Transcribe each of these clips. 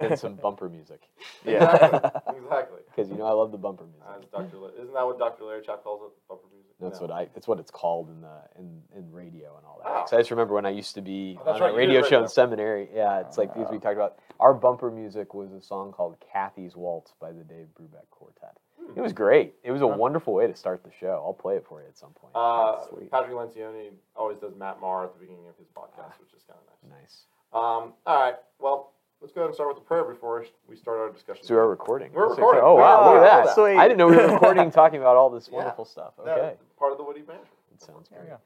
and some bumper music. Yeah, exactly. Because you know I love the bumper music. As Dr. Isn't that what Dr. Larry Chapp calls it? Bumper music. That's No. what I. It's what it's called in the in, in radio and all that. Oh. 'Cause I just remember when I used to be Oh, on right, a radio show in seminary. Yeah, it's like these we talked about. Our bumper music was a song called "Kathy's Waltz" by the Dave Brubeck Quartet. Hmm. It was great. It was a wonderful way to start the show. I'll play it for you at some point. Uh, Sweet. Patrick Lencioni always does Matt Maher at the beginning of his podcast, which is kind of nice. nice. Um, all right. Well, let's go ahead and start with the prayer before we start our discussion. So we're recording. We're That's recording. exciting. Oh wow, look at that! sweet. I didn't know we were recording, talking about all this Yeah. wonderful stuff. That- Okay, part of the Woody Banter. it sounds great. we go.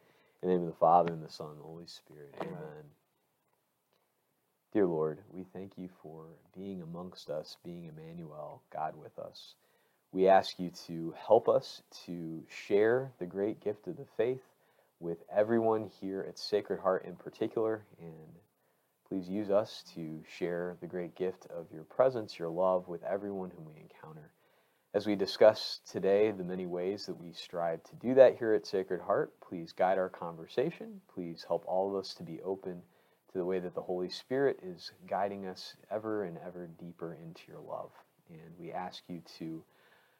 In the name of the Father and the Son and the Holy Spirit. Amen. Amen. Dear Lord, we thank you for being amongst us, being Emmanuel, God with us. We ask you to help us to share the great gift of the faith with everyone here at Sacred Heart in particular, and please use us to share the great gift of your presence, your love with everyone whom we encounter. As we discuss today the many ways that we strive to do that here at Sacred Heart, please guide our conversation. Please help all of us to be open to the way that the Holy Spirit is guiding us ever and ever deeper into your love. And we ask you to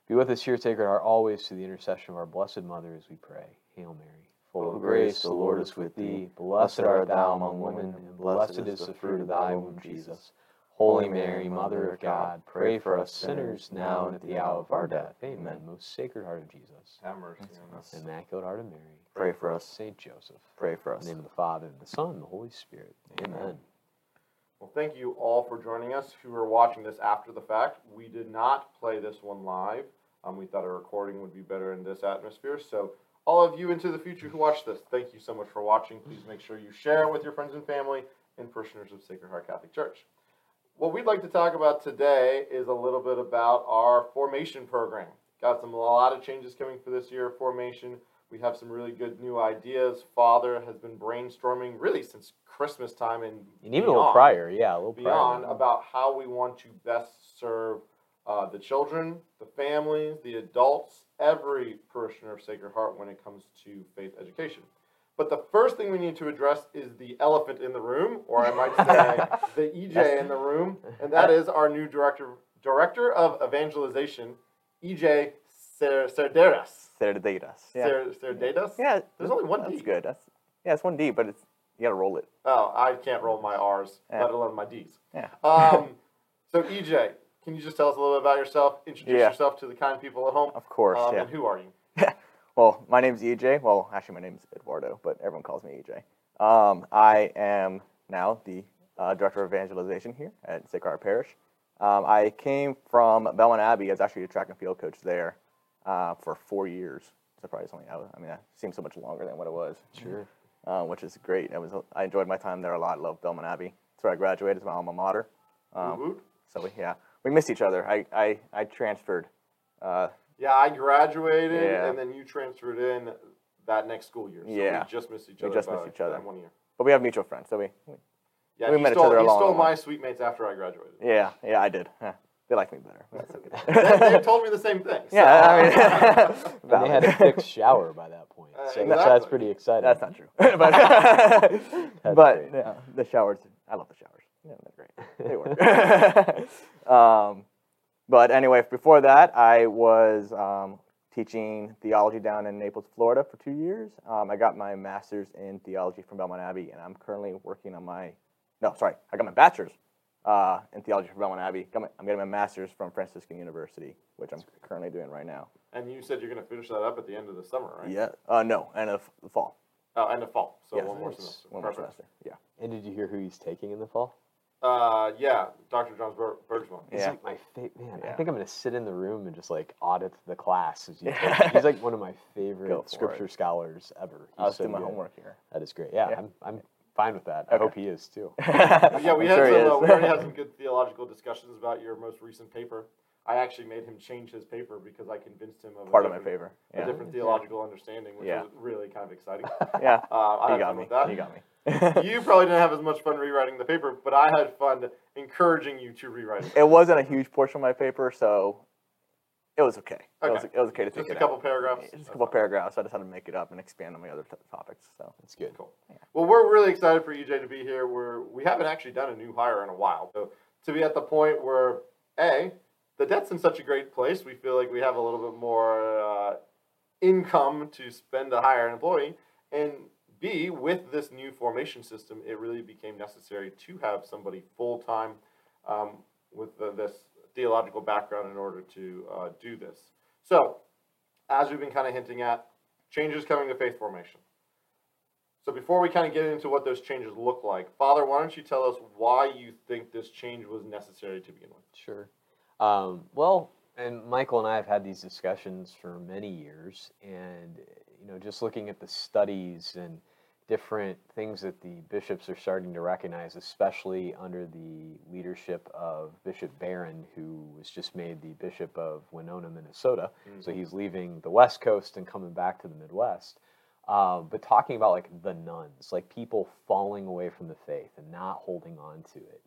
be with us here at Sacred Heart always through the intercession of our Blessed Mother as we pray. Hail Mary, full of grace, the Lord is with thee. Blessed art thou among women, and blessed is the fruit of thy womb, Jesus. Holy Mary, Mother of God, pray for us sinners now and at the hour of our death. Amen. Most Sacred Heart of Jesus, Have mercy on us. us. Immaculate Heart of Mary, Pray for us. Saint Joseph. Pray for In us. the name of the Father, and the Son, and the Holy Spirit. Amen. Well, thank you all for joining us who are watching this after the fact. We did not play this one live. Um, we thought a recording would be better in this atmosphere. So, all of you into the future who watch this, thank you so much for watching. Please make sure you share with your friends and family and parishioners of Sacred Heart Catholic Church. What we'd like to talk about today is a little bit about our formation program. Got some a lot of changes coming for this year formation. We have some really good new ideas. Father has been brainstorming really since Christmas time and And even a little prior, yeah, a little beyond prior. about how we want to best serve uh, the children, the families, the adults, every parishioner of Sacred Heart when it comes to faith education. But the first thing we need to address is the elephant in the room, or I might say the EJ in the room, and that is our new director director of evangelization, EJ Cer- Cerderas. Cerderas. Yeah. Cer- Cerderas? yeah. There's only one That's D. good. That's yeah. It's one D, but it's you gotta roll it. Oh, I can't roll my R's, Yeah. let alone my D's. Yeah. Um, so EJ, can you just tell us a little bit about yourself? Introduce Yeah. yourself to the kind people at home. Of course. Um, yeah. And who are you? Well, my name's EJ. Well, actually, my name's Eduardo, but everyone calls me EJ. Um, I am now the uh, director of evangelization here at Sacred Heart Parish. Um, I came from Belmont Abbey. I was actually a track and field coach there uh, for four years. Surprisingly, I, was- I mean, it seems so much longer than what it was. Sure. uh, which is great. It was I enjoyed my time there a lot. Love Belmont Abbey. That's where I graduated. It's my alma mater. Um, so yeah, we missed each other. I I, I transferred. Uh, Yeah, I graduated, Yeah. and then you transferred in that next school year. So Yeah. we just missed each We other. just missed each other. One year. but we have mutual friends. So we, we Yeah, We he met each stole, other he stole my line. sweet mates after I graduated. yeah yeah I did. Yeah. They like me better. but That's they, okay. they told me the same thing. so- yeah, I mean, And they had a valid. fixed shower by that point. Uh, So that's, exactly. that's pretty exciting. That's not true. but but yeah, the showers. I love the showers. Yeah, they're great. They work. um, but anyway, before that, I was um, teaching theology down in Naples, Florida, for two years. Um, I got my master's in theology from Belmont Abbey, and I'm currently working on my. No, sorry, I got my bachelor's uh, in theology from Belmont Abbey. My, I'm getting my master's from Franciscan University, which I'm currently doing right now. And you said you're going to finish that up at the end of the summer, right? Yeah. Uh, no, end of the fall. Oh, end of fall. So Yes, one more semester. One more semester. Yeah. And did you hear who he's taking in the fall? Uh, yeah, Dr. John Ber- Bergsma. He's Yeah. like my favorite man. I think I'm gonna sit in the room and just like audit the class. As you Yeah. He's like one of my favorite scripture it. scholars ever. He's I'll so do my good. homework here. That is great. Yeah, Yeah. I'm I'm fine with that. I hope he is too. yeah, we I'm had sure he some, uh, we already had some good theological discussions about your most recent paper. I actually made him change his paper because I convinced him of a Part of my different- favor. a different theological understanding, which Yeah. was really kind of exciting. Yeah. Uh, I You got me. with that. You got me. You probably didn't have as much fun rewriting the paper, but I had fun encouraging you to rewrite it. it wasn't a huge portion of my paper, so it was okay. It was Okay. it was okay to take Just a couple out. paragraphs. Just a couple fine. paragraphs. I just had to make it up and expand on my other t- topics. So it's good. Cool. Well, we're really excited for EJ to be here. We're we haven't actually done a new hire in a while, so to be at the point where a the debt's in such a great place, we feel like we have a little bit more uh, income to spend to hire an employee, and B, with this new formation system, it really became necessary to have somebody full time um, with the, this theological background in order to uh, do this. So, as we've been kind of hinting at, changes coming to faith formation. So, before we kind of get into what those changes look like, Father, why don't you tell us why you think this change was necessary to begin with? Sure. Um, well, and Michael and I have had these discussions for many years, and you know, just looking at the studies and different things that the bishops are starting to recognize, especially under the leadership of Bishop Barron, who was just made the Bishop of Winona, Minnesota. Mm-hmm. So he's leaving the West Coast and coming back to the Midwest. Uh, but talking about like the nuns, like people falling away from the faith and not holding on to it.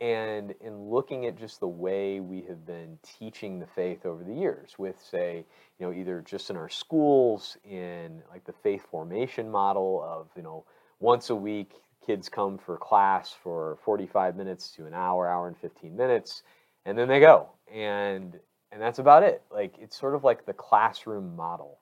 And in looking at just the way we have been teaching the faith over the years, with say, you know, either just in our schools, in like the faith formation model of, you know, once a week, kids come for class for 45 minutes to an hour, hour and 15 minutes, and then they go. And and that's about it. Like it's sort of like the classroom model.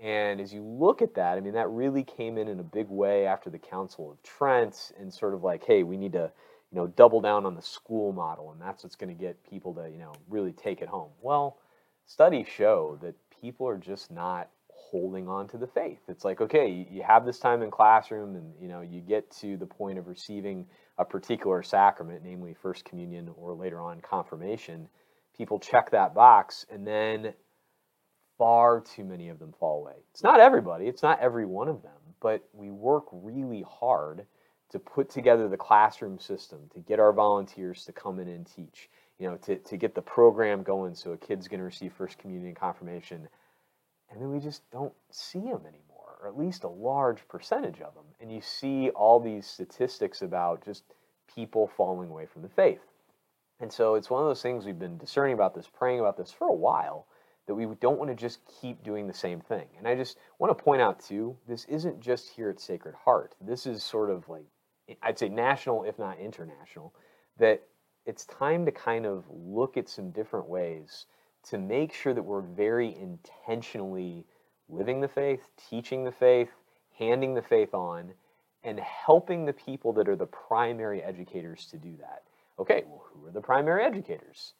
And as you look at that, I mean, that really came in in a big way after the Council of Trent, and sort of like, hey, we need to you know, double down on the school model, and that's what's going to get people to, you know, really take it home. Well, studies show that people are just not holding on to the faith. It's like, okay, you have this time in classroom, and you know, you get to the point of receiving a particular sacrament, namely First Communion or later on confirmation. People check that box, and then far too many of them fall away. It's not everybody, it's not every one of them, but we work really hard to put together the classroom system, to get our volunteers to come in and teach, you know, to, to get the program going so a kid's going to receive First Communion and confirmation. And then we just don't see them anymore, or at least a large percentage of them. And you see all these statistics about just people falling away from the faith. And so it's one of those things we've been discerning about this, praying about this for a while, that we don't want to just keep doing the same thing. And I just want to point out, too, this isn't just here at Sacred Heart. This is sort of like I'd say national, if not international, that it's time to kind of look at some different ways to make sure that we're very intentionally living the faith, teaching the faith, handing the faith on, and helping the people that are the primary educators to do that. Okay, well, who are the primary educators?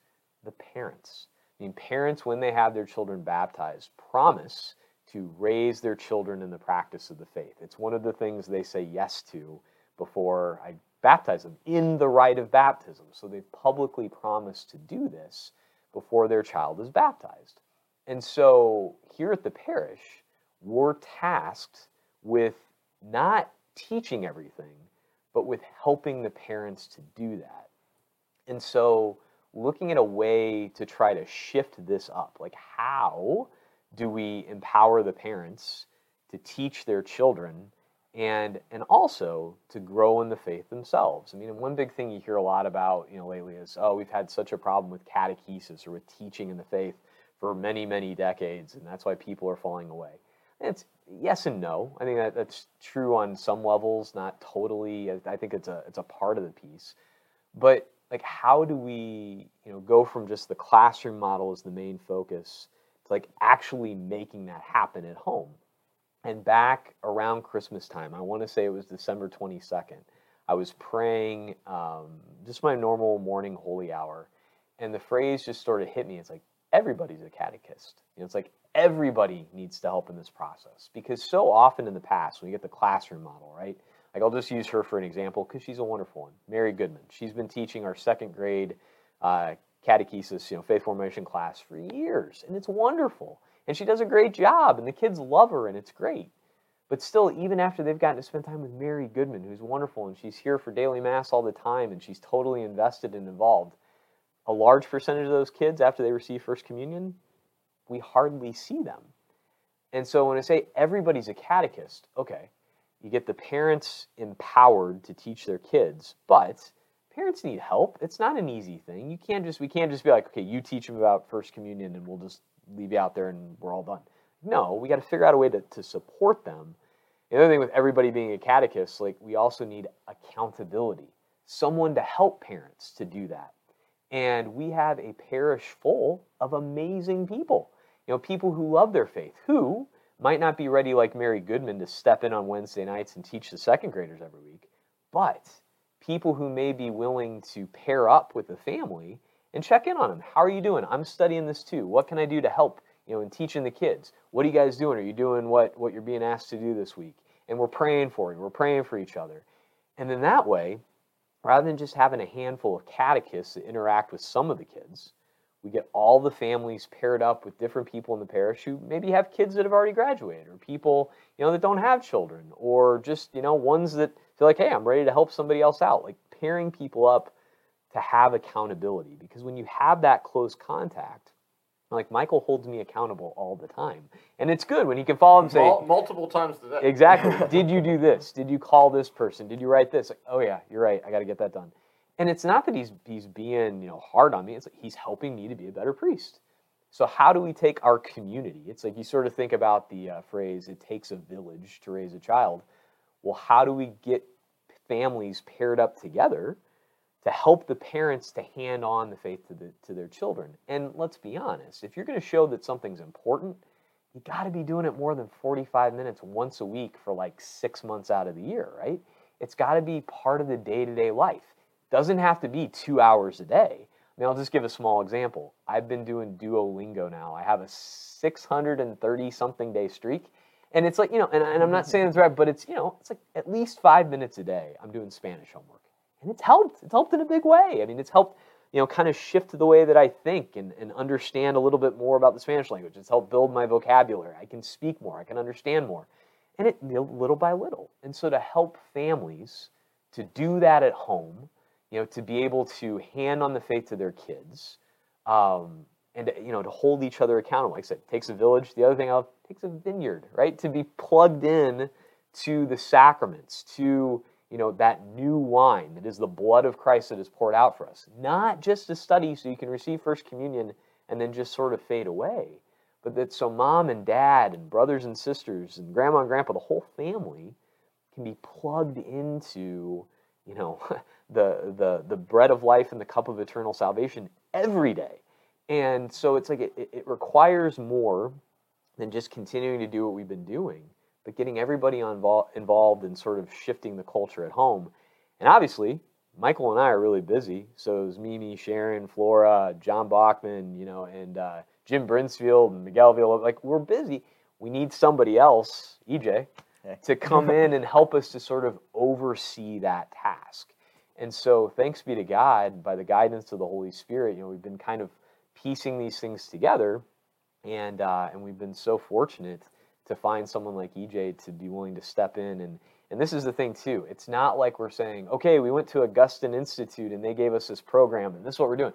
The parents. I mean, parents, when they have their children baptized, promise to raise their children in the practice of the faith. It's one of the things they say yes to before I baptize them in the rite of baptism. So they've publicly promise to do this before their child is baptized. And so here at the parish, we're tasked with not teaching everything, but with helping the parents to do that. And so looking at a way to try to shift this up, like how do we empower the parents to teach their children and and also to grow in the faith themselves. I mean, one big thing you hear a lot about, you know, lately is, oh, we've had such a problem with catechesis or with teaching in the faith for many, many decades, and that's why people are falling away. And it's yes and no. I think that, that's true on some levels, not totally. I think it's a it's a part of the piece, but like, how do we, you know, go from just the classroom model as the main focus to like actually making that happen at home? And back around Christmas time, I want to say it was December 22nd, I was praying um, just my normal morning holy hour. And the phrase just sort of hit me. It's like, everybody's a catechist. You know, it's like everybody needs to help in this process. Because so often in the past, when you get the classroom model, right? Like I'll just use her for an example because she's a wonderful one. Mary Goodman. She's been teaching our second grade uh, catechesis, you know, faith formation class for years, and it's wonderful and she does a great job and the kids love her and it's great. But still even after they've gotten to spend time with mary goodman who's wonderful and she's here for daily mass all the time and she's totally invested and involved a large percentage of those kids after they receive first communion we hardly see them. And so when i say everybody's a catechist okay you get the parents empowered to teach their kids but parents need help. It's not an easy thing. You can't just we can't just be like okay you teach them about first communion and we'll just leave you out there and we're all done. No, we got to figure out a way to, to support them. The other thing with everybody being a catechist, like we also need accountability, someone to help parents to do that. And we have a parish full of amazing people, you know, people who love their faith, who might not be ready like Mary Goodman to step in on Wednesday nights and teach the second graders every week, but people who may be willing to pair up with the family and check in on them. How are you doing? I'm studying this too. What can I do to help, you know, in teaching the kids? What are you guys doing? Are you doing what what you're being asked to do this week? And we're praying for you. We're praying for each other. And then that way, rather than just having a handful of catechists that interact with some of the kids, we get all the families paired up with different people in the parish who maybe have kids that have already graduated or people you know that don't have children or just you know ones that feel like hey i'm ready to help somebody else out like pairing people up to have accountability because when you have that close contact like michael holds me accountable all the time. And it's good when he can follow and say multiple times today. exactly. Did you do this? Did you call this person? Did you write this? Like, oh yeah you're right. I got to get that done. And it's not that he's he's being you know hard on me. It's like he's helping me to be a better priest. So how do we take our community? It's like you sort of think about the uh, phrase it takes a village to raise a child. Well how do we get families paired up together to help the parents to hand on the faith to, the, to their children and let's be honest if you're going to show that something's important you got to be doing it more than 45 minutes once a week for like six months out of the year right it's got to be part of the day-to-day life doesn't have to be two hours a day. I mean, I'll just give a small example. I've been doing Duolingo now. I have a 630 something day streak. And it's like, you know, and, and I'm not saying it's right, but it's, you know, it's like at least five minutes a day I'm doing Spanish homework. And it's helped. It's helped in a big way. I mean, it's helped, you know, kind of shift the way that I think and, and understand a little bit more about the Spanish language. It's helped build my vocabulary. I can speak more. I can understand more. And it little by little. And so to help families to do that at home, you know, to be able to hand on the faith to their kids, um, and you know, to hold each other accountable. Like I said, it takes a village. The other thing, it takes a vineyard, right? To be plugged in to the sacraments, to you know that new wine that is the blood of Christ that is poured out for us. Not just to study so you can receive First Communion and then just sort of fade away, but that so mom and dad and brothers and sisters and grandma and grandpa, the whole family, can be plugged into you know the the the bread of life and the cup of eternal salvation every day and so it's like it, it requires more than just continuing to do what we've been doing but getting everybody involved involved in sort of shifting the culture at home. And obviously michael and i are really busy. So is mimi sharon flora john bachman you know and uh, jim brinsfield and miguel Villa. like we're busy. We need somebody else ej to come in and help us to sort of oversee that task. And so, thanks be to God, by the guidance of the Holy Spirit, you know, we've been kind of piecing these things together, and uh, and we've been so fortunate to find someone like EJ to be willing to step in and and this is the thing too. It's not like we're saying, okay, we went to Augustine Institute and they gave us this program and this is what we're doing.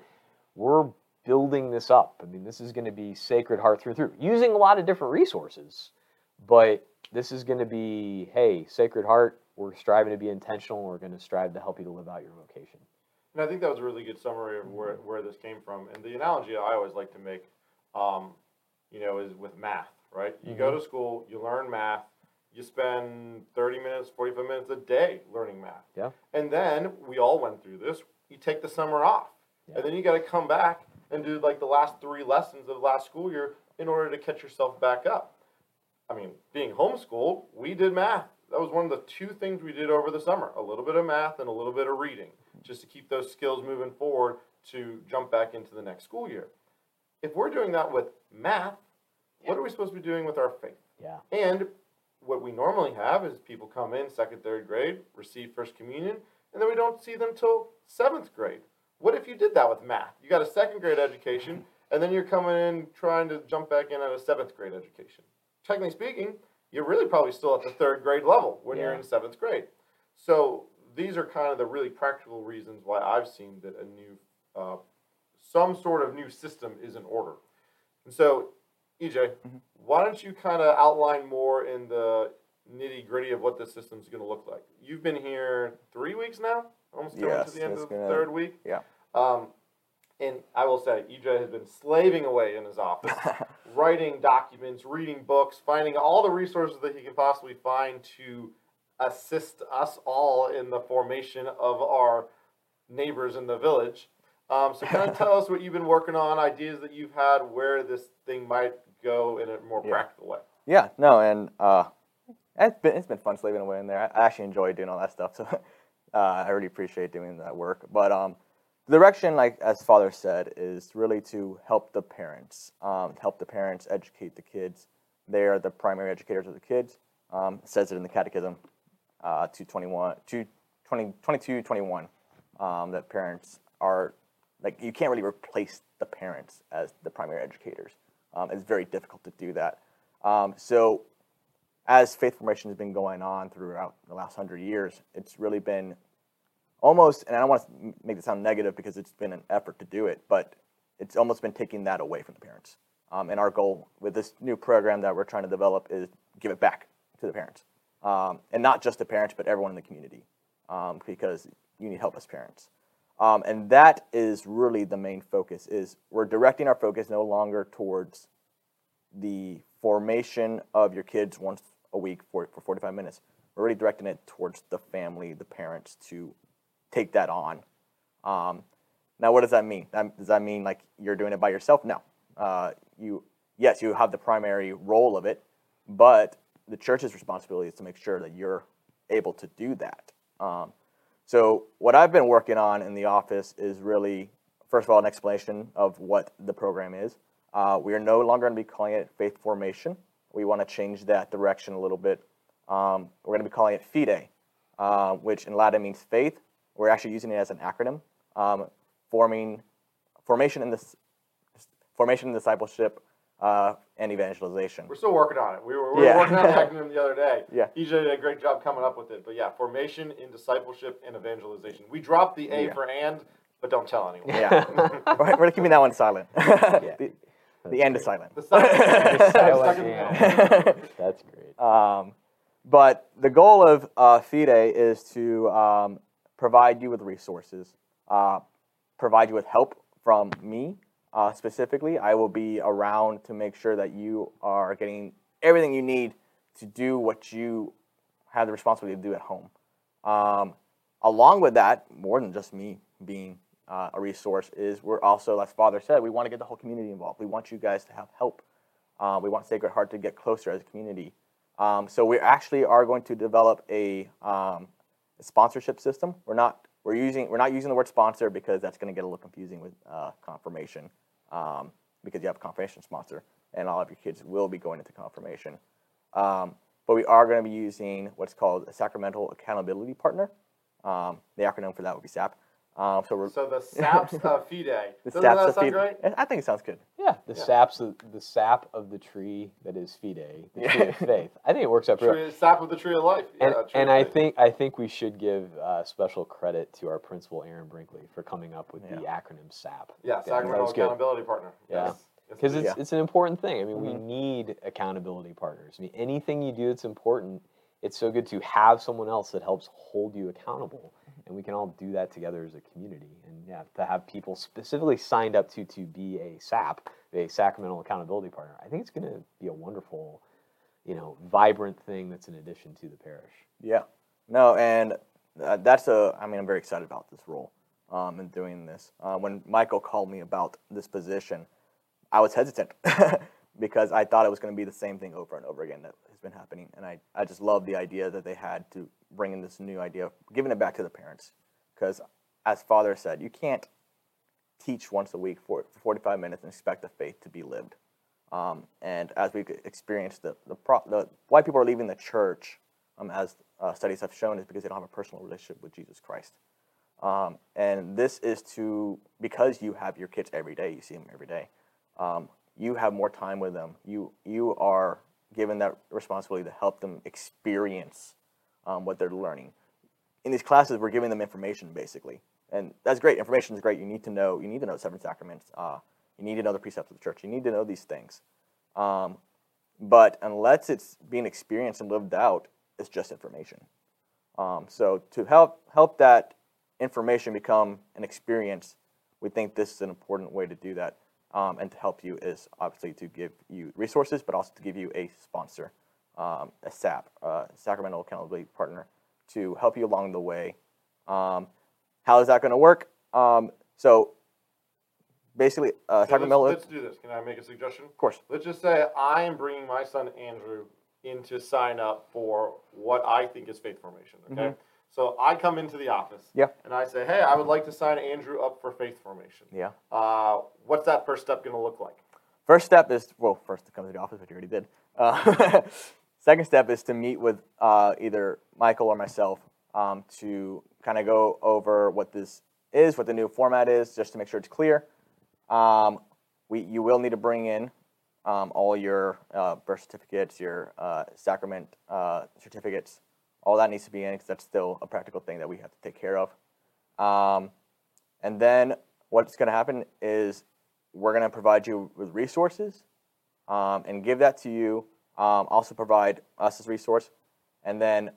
We're building this up. I mean, this is going to be Sacred Heart through through, using a lot of different resources, but this is going to be, hey, Sacred Heart, we're striving to be intentional. We're going to strive to help you to live out your vocation. And I think that was a really good summary of where, where this came from. And the analogy I always like to make, um, you know, is with math, right? You mm-hmm. go to school, you learn math, you spend 30 minutes, 45 minutes a day learning math. Yeah. And then we all went through this. You take the summer off. Yeah. And then you got to come back and do like the last three lessons of the last school year in order to catch yourself back up. I mean, being homeschooled, we did math that was one of the two things we did over the summer a little bit of math and a little bit of reading just to keep those skills moving forward to jump back into the next school year if we're doing that with math. What are we supposed to be doing with our faith yeah and what we normally have is people come in second third grade receive first communion and then we don't see them till seventh grade what if you did that with math you got a second grade education and then you're coming in trying to jump back in at a seventh grade education technically speaking you're really probably still at the third grade level when yeah. you're in seventh grade. So these are kind of the really practical reasons why I've seen that a new, uh, some sort of new system is in order. And so, EJ, mm-hmm. why don't you kind of outline more in the nitty gritty of what this system is going to look like? You've been here three weeks now, almost coming yes, to the end of the gonna, third week. Yeah. Um, and I will say, EJ has been slaving away in his office, writing documents, reading books, finding all the resources that he can possibly find to assist us all in the formation of our neighbors in the village. Um, so kind of tell us what you've been working on, ideas that you've had, where this thing might go in a more Yeah. practical way. Yeah, no, and uh, it's been it's been fun slaving away in there. I, actually enjoy doing all that stuff, so uh, I really appreciate doing that work. But um, the direction, like as Father said, is really to help the parents, um, help the parents educate the kids. They are the primary educators of the kids. Um, it says it in the Catechism, uh, 221, 220, 22, 21, um, that parents are like you can't really replace the parents as the primary educators. Um, it's very difficult to do that. Um, so, as faith formation has been going on throughout the last hundred years, it's really been almost, and I don't want to make it sound negative because it's been an effort to do it, but it's almost been taking that away from the parents. Um, and our goal with this new program that we're trying to develop is give it back to the parents, um, and not just the parents, but everyone in the community, um, because you need help as parents. Um, and that is really the main focus. Is we're directing our focus no longer towards the formation of your kids once a week for, for 45 minutes. We're really directing it towards the family, the parents to take that on. Um, now, what does that mean? Does that mean like you're doing it by yourself? No. Uh, you, yes, you have the primary role of it, but the church's responsibility is to make sure that you're able to do that. Um, so, what I've been working on in the office is really, first of all, an explanation of what the program is. Uh, we are no longer going to be calling it faith formation. We want to change that direction a little bit. Um, we're going to be calling it FIDE, uh, which in Latin means faith. We're actually using it as an acronym, um, forming formation in this formation, in discipleship, uh, and evangelization. We're still working on it. We were, we were Yeah. working on the acronym the other day. Yeah. EJ did a great job coming up with it. But yeah, formation in discipleship and evangelization. We dropped the A Yeah. for and, but don't tell anyone. Yeah, we're, we're keeping that one silent. the, the end is silent. The silent- The silent Stuck in the and. middle. That's great. Um, but the goal of uh, FIDE is to um, provide you with resources, uh, provide you with help from me uh, specifically. I will be around to make sure that you are getting everything you need to do what you have the responsibility to do at home. Um, along with that, more than just me being uh, a resource, is we're also, as Father said, we want to get the whole community involved. We want you guys to have help. Uh, we want Sacred Heart to get closer as a community. Um, so we actually are going to develop a, um, a sponsorship system. We're not we're using we're not using the word sponsor because that's going to get a little confusing with uh, confirmation um, because you have a confirmation sponsor and all of your kids will be going into confirmation. Um, but we are going to be using what's called a sacramental accountability partner. Um, the acronym for that would be SAP. Um, so we're So the SAPS of FIDE. the Doesn't SAPs that of sound feed- great? I think it sounds good. Yeah, the Yeah. saps of, the sap of the tree that is fide, the tree of faith. I think it works out pretty well. Sap of the tree of life. And, tree and of I faith. think I think we should give uh, special credit to our principal Aaron Brinkley for coming up with the acronym SAP. Yeah, that Sacramental. Accountability Partner. Yeah. Yes. Yes, because it's is. it's an important thing. I mean, we Mhm. need accountability partners. I mean, anything you do that's important, it's so good to have someone else that helps hold you accountable, and we can all do that together as a community. And yeah, to have people specifically signed up to to be a SAP, a Sacramental Accountability Partner, I think it's going to be a wonderful, you know, vibrant thing that's an addition to the parish. Yeah. No, and uh, that's a. I mean, I'm very excited about this role um, and doing this. Uh, when Michael called me about this position, I was hesitant because I thought it was going to be the same thing over and over again that has been happening, and I, I just love the idea that they had to bring in this new idea, of giving it back to the parents, because as Father said, you can't teach once a week for, for 45 minutes and expect the faith to be lived. Um, and as we experienced, the, the, pro- the why people are leaving the church, um, as uh, studies have shown, is because they don't have a personal relationship with Jesus Christ. Um, and this is to because you have your kids every day, you see them every day. Um, you have more time with them. You you are given that responsibility to help them experience um, what they're learning. In these classes, we're giving them information basically, and that's great. Information is great. You need to know. You need to know seven sacraments. Uh, you need to know the precepts of the church. You need to know these things. Um, but unless it's being experienced and lived out, it's just information. Um, so to help help that information become an experience, we think this is an important way to do that. Um, and to help you is obviously to give you resources, but also to give you a sponsor, um, a SAP, uh, Sacramental Accountability Partner, to help you along the way. Um, how is that going to work? Um, so basically uh, Okay, talking let's, let's do this. Can I make a suggestion? of course. Let's just say I am bringing my son Andrew in to sign up for what I think is faith formation. Okay. So I come into the office. Yeah. And I say, hey, I would like to sign Andrew up for faith formation. Yeah. Uh, what's that first step going to look like? First step is well, first to come to the office, which you already did. Uh, second step is to meet with uh, either Michael or myself um, to kind of go over what this is, what the new format is, just to make sure it's clear. Um, we you will need to bring in um, all your uh, birth certificates, your uh, sacrament uh, certificates. All that needs to be in because that's still a practical thing that we have to take care of. Um, and then what's going to happen is we're going to provide you with resources um, and give that to you. Um, also provide us as resource, and then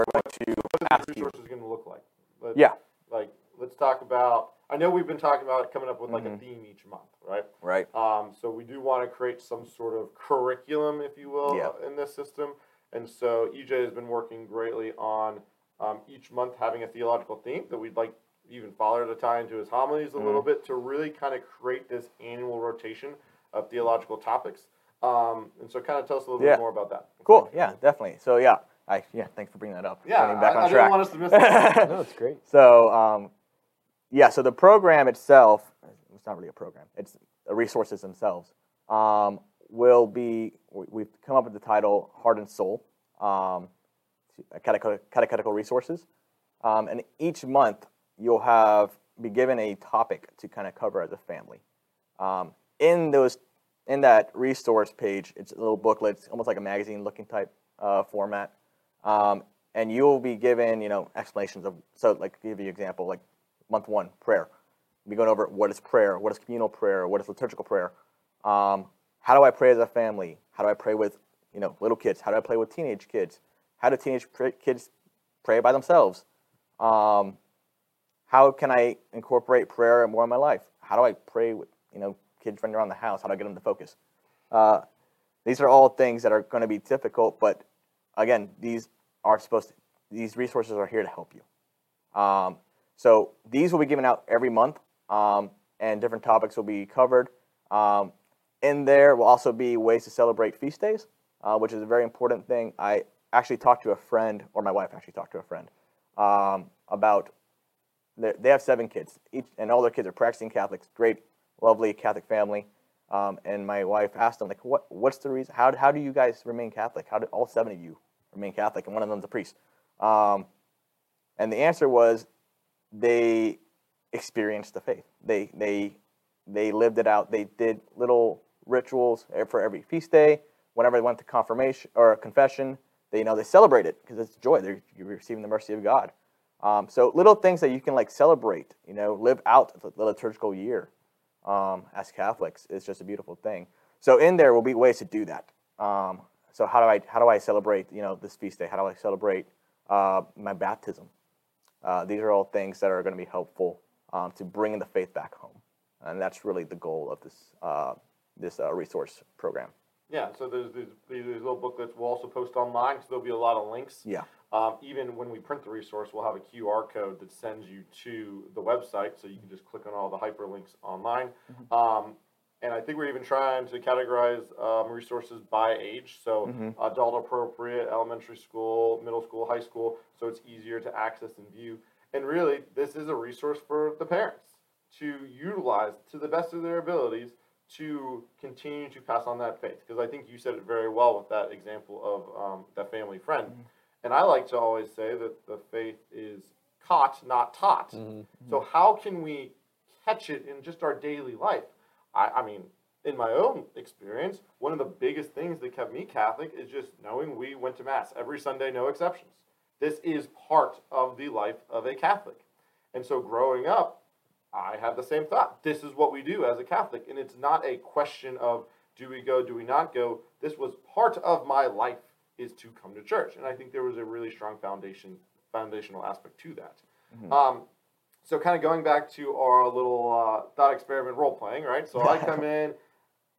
we're going to What ask these you. resources going to look like? Let- Yeah. Like, let's talk about. I know we've been talking about coming up with like a Mhm. theme each month, right? Right. Um, so we do want to create some sort of curriculum, if you will, Yeah. in this system. And so EJ has been working greatly on um, each month having a theological theme that we'd like even Father to tie into his homilies a little Mm-hmm. bit to really kind of create this annual rotation of theological topics. Um, and so, kind of tell us a little Yeah. bit more about that. Cool. Yeah, definitely. So yeah, I yeah, thanks for bringing that up. Yeah, Getting back I, on I track. didn't want us to miss that. No, it's great. So, um, yeah, so the program itself, it's not really a program, it's the resources themselves, um, will be, we- we've come up with the title Heart and Soul, um, catechetical resources. Um, and each month you'll have, be given a topic to kind of cover as a family. Um, in those, in that resource page, it's a little booklet, it's almost like a magazine looking type uh, format. Um, and you'll be given, you know, explanations of, so like, give you an example, like month one, prayer. Be going over what is prayer, what is communal prayer, what is liturgical prayer. Um, how do I pray as a family? How do I pray with, you know, little kids? How do I pray with teenage kids? How do teenage pr- kids pray by themselves? Um, how can I incorporate prayer more in my life? How do I pray with, you know, kids running around the house? How do I get them to focus? Uh, these are all things that are going to be difficult, but again, these are supposed to, these resources are here to help you. Um, so these will be given out every month, um, and different topics will be covered. Um, in there will also be ways to celebrate feast days, uh, which is a very important thing. I actually talked to a friend, or my wife actually talked to a friend, um, about they have seven kids, each, and all their kids are practicing Catholics. Great, lovely Catholic family. Um, and my wife asked them, like, what, what's the reason? How, how do you guys remain Catholic? How do all seven of you remain Catholic? And one of them's a priest. Um, and the answer was they experienced the faith. They, they, they lived it out. They did little rituals for every feast day. Whenever they went to confirmation or confession, they, you know, they celebrate it because it's joy. They're you're receiving the mercy of God. Um, so little things that you can like celebrate, you know, live out the liturgical year um, as Catholics is just a beautiful thing. So in there will be ways to do that. Um, so how do I how do I celebrate you know this feast day? How do I celebrate uh, my baptism? Uh, these are all things that are going to be helpful um, to bringing the faith back home, and that's really the goal of this uh, this uh, resource program. Yeah, so there's these, these little booklets we'll also post online because there'll be a lot of links. Yeah. Um, even when we print the resource, we'll have a QR code that sends you to the website, so you can just click on all the hyperlinks online. Um, and I think we're even trying to categorize um, resources by age, so Mhm. adult appropriate, elementary school, middle school, high school, so it's easier to access and view. And really, this is a resource for the parents to utilize to the best of their abilities to continue to pass on that faith. Because I think you said it very well with that example of um, that family friend. Mm-hmm. And I like to always say that the faith is caught, not taught. Mm-hmm. Mm-hmm. So how can we catch it in just our daily life? I, I mean, in my own experience, one of the biggest things that kept me Catholic is just knowing we went to Mass every Sunday, no exceptions. This is part of the life of a Catholic. And so growing up, I had the same thought. This is what we do as a Catholic. And it's not a question of do we go, do we not go. This was part of my life is to come to church. And I think there was a really strong foundation foundational aspect to that. Um, so kind of going back to our little uh, thought experiment role playing, right? So I come in,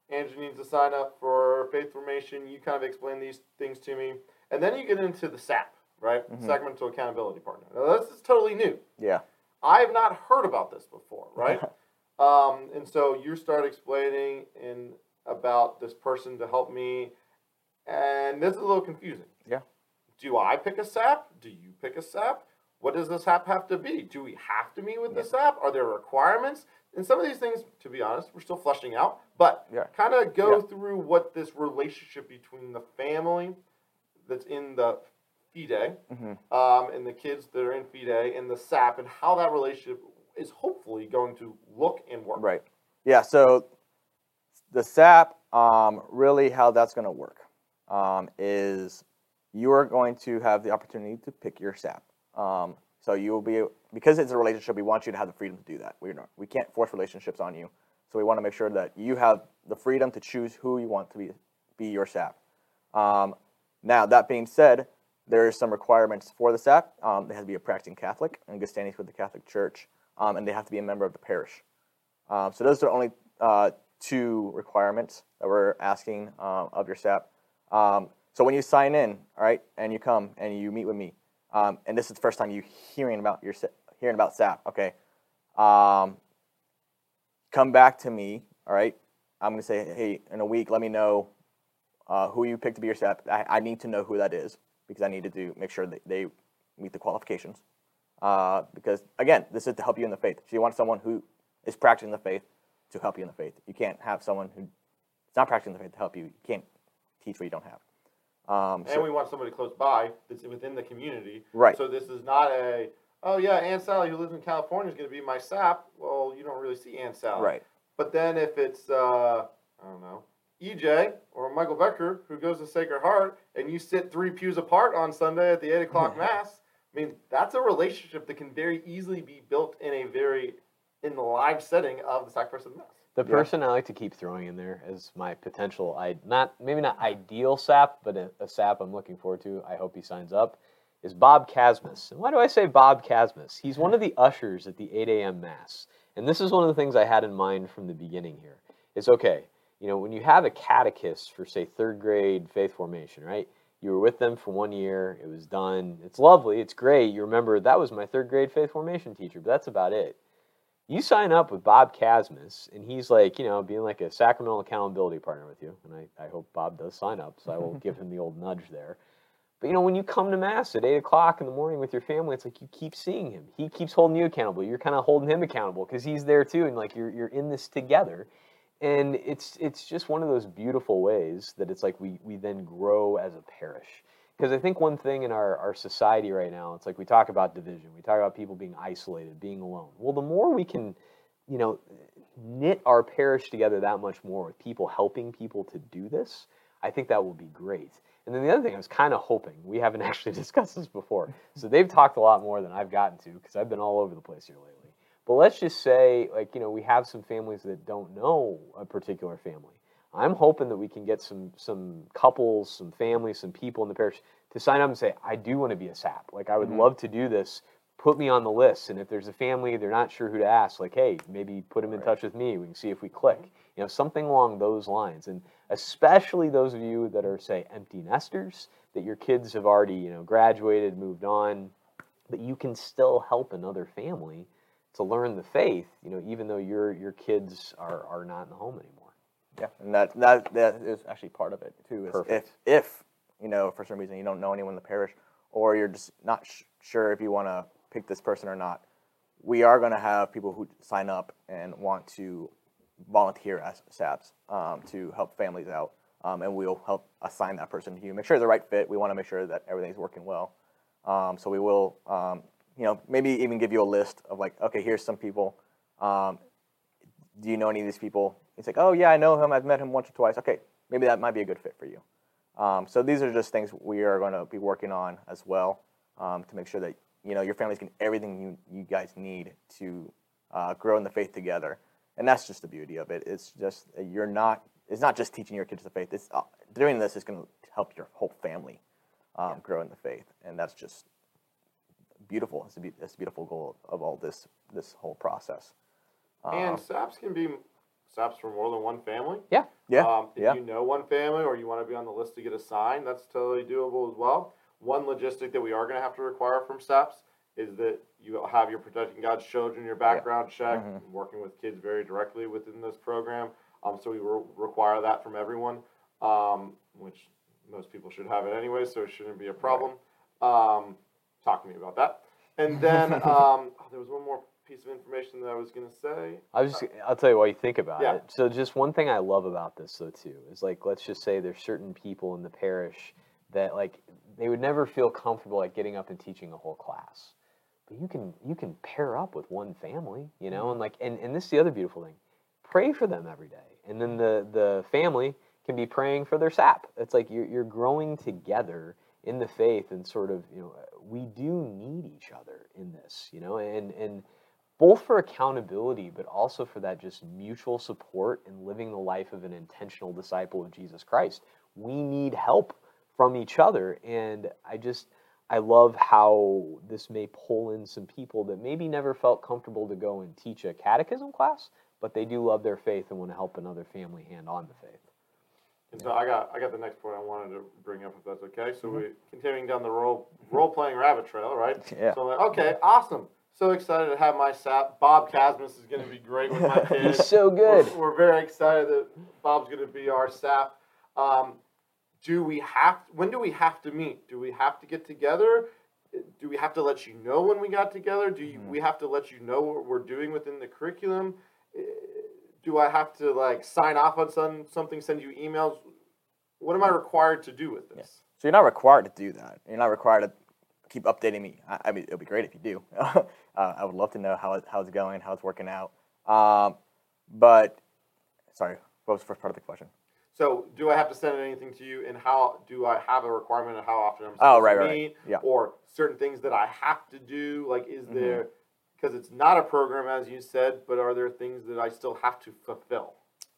Andrew needs to sign up for faith formation. You kind of explain these things to me, and then you get into the SAP, right? Sacramental Accountability Partner. Now this is totally new. Yeah. I have not heard about this before, right? Um, and so you start explaining in about this person to help me, and this is a little confusing. Yeah. Do I pick a SAP? Do you pick a SAP? What does this SAP have to be? Do we have to meet with the SAP? Are there requirements? And some of these things, to be honest, we're still fleshing out. But Yeah. kind of go Yeah. through what this relationship between the family that's in the FIDE Mhm. um, and the kids that are in FIDE and the SAP and how that relationship is hopefully going to look and work. Right. Yeah. So the SAP, um, really, how that's going to work um, is you are going to have the opportunity to pick your SAP. Um, so you will be because it's a relationship. We want you to have the freedom to do that. We're we can't force relationships on you. So we want to make sure that you have the freedom to choose who you want to be be your SAP. Um, now that being said, there are some requirements for the SAP. Um, they have to be a practicing Catholic and good standings with the Catholic Church, um, and they have to be a member of the parish. Um, so those are only uh, two requirements that we're asking um, of your SAP. Um, so when you sign in, all right, and you come and you meet with me, um, and this is the first time you hearing about your hearing about SAP, okay, come back to me, all right. I'm gonna say, hey, in a week, let me know uh, who you picked to be your SAP. I, I need to know who that is because I need to do make sure that they meet the qualifications. Uh, because again, this is to help you in the faith. So you want someone who is practicing the faith to help you in the faith. You can't have someone who is not practicing the faith to help you. You can't teach what you don't have. Um, And so- we want somebody close by that's within the community. Right. So this is not a, oh yeah, Aunt Sally who lives in California is going to be my SAP. Well, you don't really see Aunt Sally. right. But then if it's, uh, I don't know, EJ or Michael Becker who goes to Sacred Heart and you sit three pews apart on Sunday at the 8 o'clock Mass, I mean, that's a relationship that can very easily be built in a very, in the live setting of the sacrifice of the Mass. The Yeah. person I like to keep throwing in there as my potential, I not maybe not ideal sap, but a, a sap I'm looking forward to. I hope he signs up. Is Bob Casmus. And why do I say Bob Casmus? He's one of the ushers at the 8 a.m. mass, and this is one of the things I had in mind from the beginning. Here, it's okay. You know, when you have a catechist for say third grade faith formation, right? You were with them for one year. It was done. It's lovely. It's great. You remember that was my third grade faith formation teacher, but that's about it you sign up with Bob Casmus, and he's like, you know, being like a sacramental accountability partner with you. And I, I hope Bob does sign up, so I will give him the old nudge there. But you know, when you come to mass at eight o'clock in the morning with your family, it's like you keep seeing him. He keeps holding you accountable. You're kind of holding him accountable because he's there too, and like you're you're in this together. And it's it's just one of those beautiful ways that it's like we we then grow as a parish. Because I think one thing in our, our society right now, it's like we talk about division, we talk about people being isolated, being alone. Well, the more we can, you know, knit our parish together that much more with people helping people to do this, I think that will be great. And then the other thing I was kind of hoping, we haven't actually discussed this before, so they've talked a lot more than I've gotten to because I've been all over the place here lately. But let's just say, like, you know, we have some families that don't know a particular family. I'm hoping that we can get some some couples, some families, some people in the parish to sign up and say, I do want to be a SAP. Like, I would Mhm. love to do this. Put me on the list. And if there's a family they're not sure who to ask, like, hey, maybe put them in Right. touch with me. We can see if we click. You know, something along those lines. And especially those of you that are, say, empty nesters, that your kids have already, you know, graduated, moved on, but you can still help another family to learn the faith, you know, even though your your kids are, are not in the home anymore. Yeah, and that that that is actually part of it too. Is Perfect. if if you know for some reason you don't know anyone in the parish, or you're just not sh- sure if you want to pick this person or not, we are going to have people who sign up and want to volunteer as SAPs um, to help families out, um, and we'll help assign that person to you. Make sure they're the right fit. We want to make sure that everything's working well. Um, so we will, um, you know, maybe even give you a list of like, okay, here's some people. Um, do you know any of these people? It's like, oh yeah, I know him. I've met him once or twice. Okay, maybe that might be a good fit for you. Um, so these are just things we are going to be working on as well um, to make sure that you know your family's getting everything you you guys need to uh, grow in the faith together. And that's just the beauty of it. It's just you're not. It's not just teaching your kids the faith. It's uh, doing this is going to help your whole family um, grow in the faith, and that's just beautiful. It's a, be- it's a beautiful goal of all this this whole process. And Um, SAPs can be SAPs for more than one family. Yeah. yeah, Um, if yeah. you know one family or you want to be on the list to get assigned, that's totally doable as well. One logistic that we are going to have to require from SAPs is that you have your protecting God's children, your background check, Mhm. working with kids very directly within this program. Um, so we re- require that from everyone, um, which most people should have it anyway, so it shouldn't be a problem. Um, talk to me about that. And then um, oh, there was one more piece of information that I was going to say. I was just, I'll tell you what you think about Yeah. it. So just one thing I love about this though too is like let's just say there's certain people in the parish that like they would never feel comfortable like getting up and teaching a whole class. But you can you can pair up with one family, you know, and like and, and this is the other beautiful thing. Pray for them every day. And then the the family can be praying for their sap. It's like you're you're growing together in the faith and sort of, you know, we do need each other in this, you know, and and both for accountability, but also for that just mutual support and living the life of an intentional disciple of Jesus Christ. We need help from each other. And I just, I love how this may pull in some people that maybe never felt comfortable to go and teach a catechism class, but they do love their faith and want to help another family hand on the faith. And so I got I got the next point I wanted to bring up if that's okay. So Mm-hmm. we continuing down the role role playing rabbit trail, right? Yeah. So I'm like, okay, awesome. So excited to have my sap. Bob Casmus is going to be great with my kids. He's so good. We're, we're very excited that Bob's going to be our sap. Um, do we have? When do we have to meet? Do we have to get together? Do we have to let you know when we got together? Do you, Mhm. we have to let you know what we're doing within the curriculum? Do I have to like sign off on some, something, send you emails? What am I required to do with this? So you're not required to do that. You're not required to keep updating me. I, I mean, it would be great if you do. uh, I would love to know how, it, how it's going, how it's working out. Um, but, sorry, what was the first part of the question? So, do I have to send anything to you, and how do I have a requirement of how often I'm supposed Oh, right, to right, meet, yeah. or certain things that I have to do? Like, is Mhm. there because it's not a program as you said, but are there things that I still have to fulfill?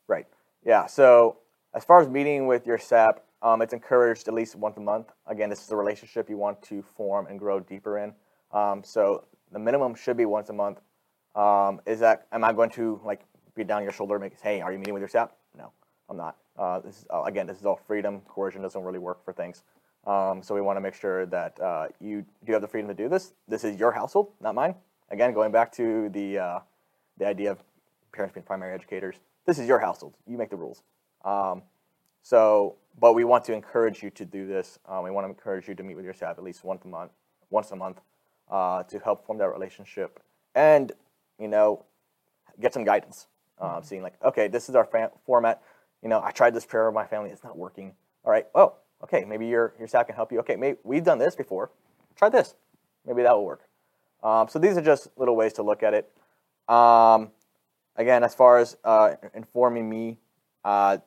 Right. Yeah. So as far as meeting with your SAP, um, it's encouraged at least once a month. Again, this is a relationship you want to form and grow deeper in. Um, so the minimum should be once a month. Um, is that am I going to like be down your shoulder and make hey, are you meeting with your SAP? No, I'm not. Uh, this is uh, again, this is all freedom. Coercion doesn't really work for things. Um, so we want to make sure that uh, you do have the freedom to do this. This is your household, not mine. Again, going back to the uh, the idea of parents being primary educators. This is your household. You make the rules. Um, so, but we want to encourage you to do this. Um, we want to encourage you to meet with your staff at least once a month, once a month, uh, to help form that relationship, and you know, get some guidance. Um, seeing like, okay, this is our fa- format. You know, I tried this prayer with my family. It's not working. All right. Oh, okay. Maybe your your staff can help you. Okay, maybe we've done this before. Try this. Maybe that will work. Um, so these are just little ways to look at it. Um, again, as far as uh, informing me, uh,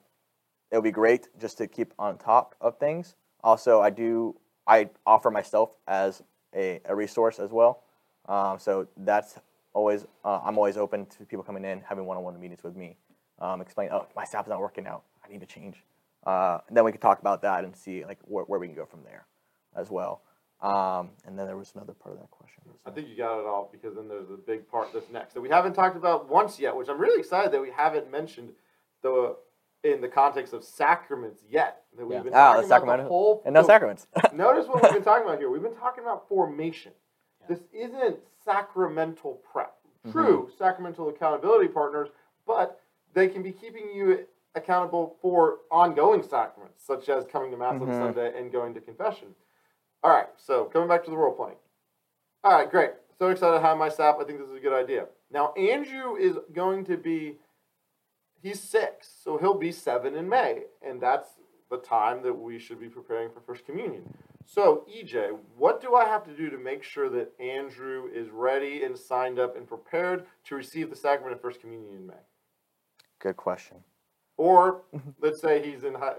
it would be great just to keep on top of things. Also, I do I offer myself as a, a resource as well. Um, so that's always uh, I'm always open to people coming in having one-on-one meetings with me. Um, explain, oh, my is not working out. I need to change. Uh, then we can talk about that and see like where, where we can go from there, as well. Um, and then there was another part of that question. I think you got it all because then there's a big part that's next that we haven't talked about once yet, which I'm really excited that we haven't mentioned the in the context of sacraments yet. That we've Yeah. been Ah, talking the about the whole and no sacraments. Notice what we've been talking about here. We've been talking about formation. This isn't sacramental prep. True, sacramental accountability partners, but they can be keeping you accountable for ongoing sacraments, such as coming to Mass on Mhm. Sunday and going to confession. All right, so coming back to the role playing. All right, great. So excited to have my SAP. I think this is a good idea. Now, Andrew is going to be, he's six, so he'll be seven in May, and that's the time that we should be preparing for First Communion. So, EJ, what do I have to do to make sure that Andrew is ready and signed up and prepared to receive the sacrament of First Communion in May? Good question. Or mm-hmm. let's say he's in, high,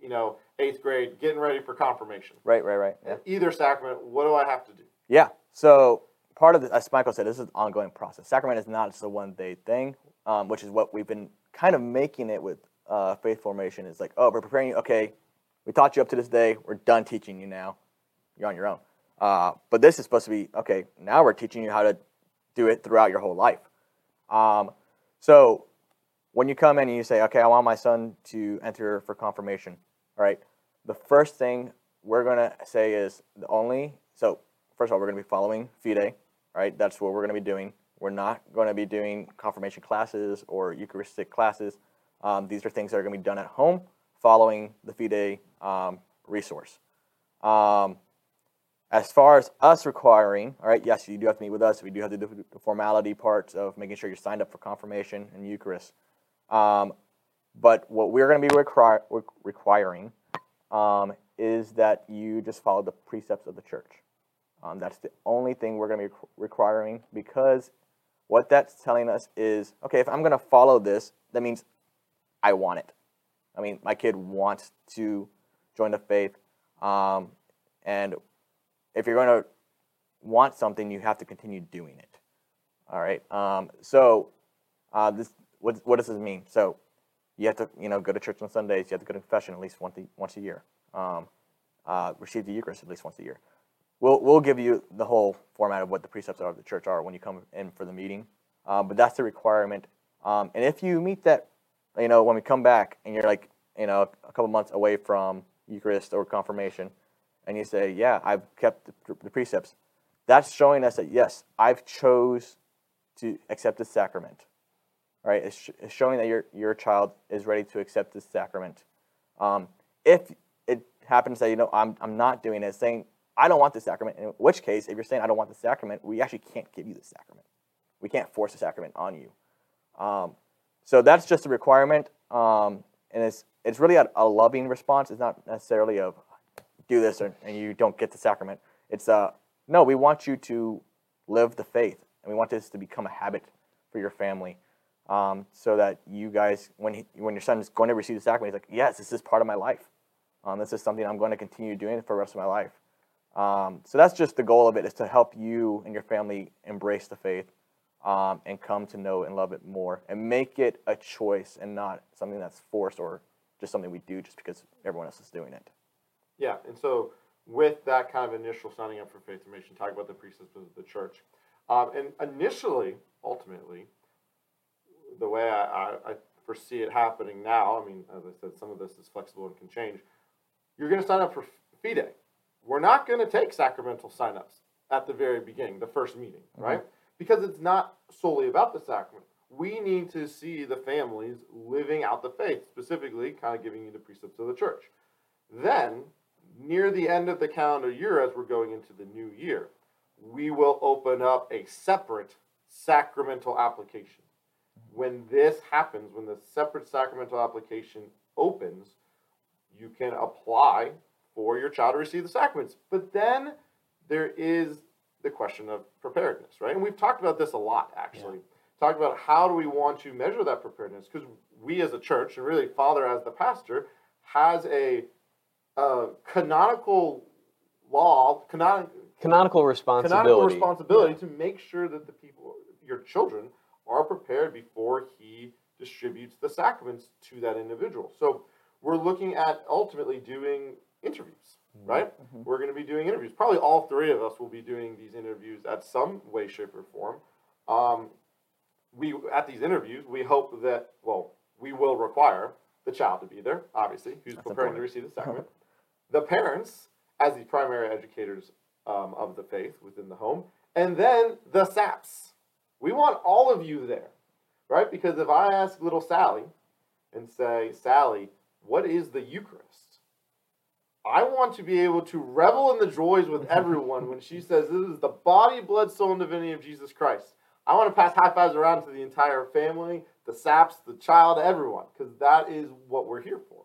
you know, eighth grade, getting ready for confirmation. Right, right, right. Yeah. Either sacrament, what do I have to do? Yeah. So part of the, as Michael said, this is an ongoing process. Sacrament is not just a one day thing, um, which is what we've been kind of making it with uh, faith formation. Is like, oh, we're preparing you. Okay, we taught you up to this day. We're done teaching you now. You're on your own. Uh, but this is supposed to be okay. Now we're teaching you how to do it throughout your whole life. Um, so when you come in and you say, okay, I want my son to enter for confirmation, all right, the first thing we're going to say is the only, so first of all, we're going to be following FIDE, right? That's what we're going to be doing. We're not going to be doing confirmation classes or Eucharistic classes. Um, these are things that are going to be done at home following the FIDE um, resource. Um, as far as us requiring, all right, yes, you do have to meet with us. We do have to do the formality parts of making sure you're signed up for confirmation and Eucharist. Um, but what we're going to be requir- requiring um, is that you just follow the precepts of the church. Um, that's the only thing we're going to be requiring because what that's telling us is okay, if I'm going to follow this, that means I want it. I mean, my kid wants to join the faith. Um, and if you're going to want something, you have to continue doing it. All right. Um, so, uh, this what what does this mean? So, you have to you know go to church on Sundays. You have to go to confession at least once a, once a year. Um, uh, receive the Eucharist at least once a year. We'll we'll give you the whole format of what the precepts of the church are when you come in for the meeting. Um, but that's the requirement. Um, and if you meet that, you know, when we come back and you're like, you know, a couple months away from Eucharist or confirmation, and you say, yeah, I've kept the, the precepts, that's showing us that yes, I've chose to accept the sacrament. Right? It's, sh- it's, showing that your your child is ready to accept this sacrament. Um, if it happens that you know I'm I'm not doing it, saying I don't want the sacrament. In which case, if you're saying I don't want the sacrament, we actually can't give you the sacrament. We can't force the sacrament on you. Um, so that's just a requirement, um, and it's it's really a, a loving response. It's not necessarily of do this or, and you don't get the sacrament. It's uh, no, we want you to live the faith, and we want this to become a habit for your family, um, so that you guys, when he, when your son is going to receive the sacrament, he's like, yes, this is part of my life. Um, this is something I'm going to continue doing for the rest of my life. Um, so that's just the goal of it is to help you and your family embrace the faith um, and come to know and love it more and make it a choice and not something that's forced or just something we do just because everyone else is doing it. Yeah, and so with that kind of initial signing up for faith formation, talk about the precepts of the church. Um, and initially, ultimately, the way I, I, foresee it happening now, I mean, as I said, some of this is flexible and can change. You're going to sign up for FIDE. We're not going to take sacramental signups at the very beginning, the first meeting, mm-hmm. right? Because it's not solely about the sacrament. We need to see the families living out the faith, specifically, kind of giving you the precepts of the church. Then, near the end of the calendar year, as we're going into the new year, we will open up a separate sacramental application. When this happens, when the separate sacramental application opens, you can apply for your child to receive the sacraments. But then there is the question of preparedness, right? And we've talked about this a lot, actually. Yeah. Talked about how do we want to measure that preparedness? Because we as a church, and really Father as the pastor, has a uh, canonical law, canon, canonical responsibility, canonical responsibility yeah. to make sure that the people, your children, are prepared before he distributes the sacraments to that individual. So we're looking at ultimately doing interviews, mm-hmm. right? Mm-hmm. We're going to be doing interviews. Probably all three of us will be doing these interviews at some way, shape, or form. Um, we at these interviews, we hope that well, we will require the child to be there, obviously, who's That's preparing important. to receive the sacrament. the parents as the primary educators um, of the faith within the home, and then the SAPs. We want all of you there, right? Because if I ask little Sally and say, Sally, what is the Eucharist? I want to be able to revel in the joys with everyone when she says, This is the body, blood, soul, and divinity of Jesus Christ. I want to pass high fives around to the entire family, the saps, the child, everyone, because that is what we're here for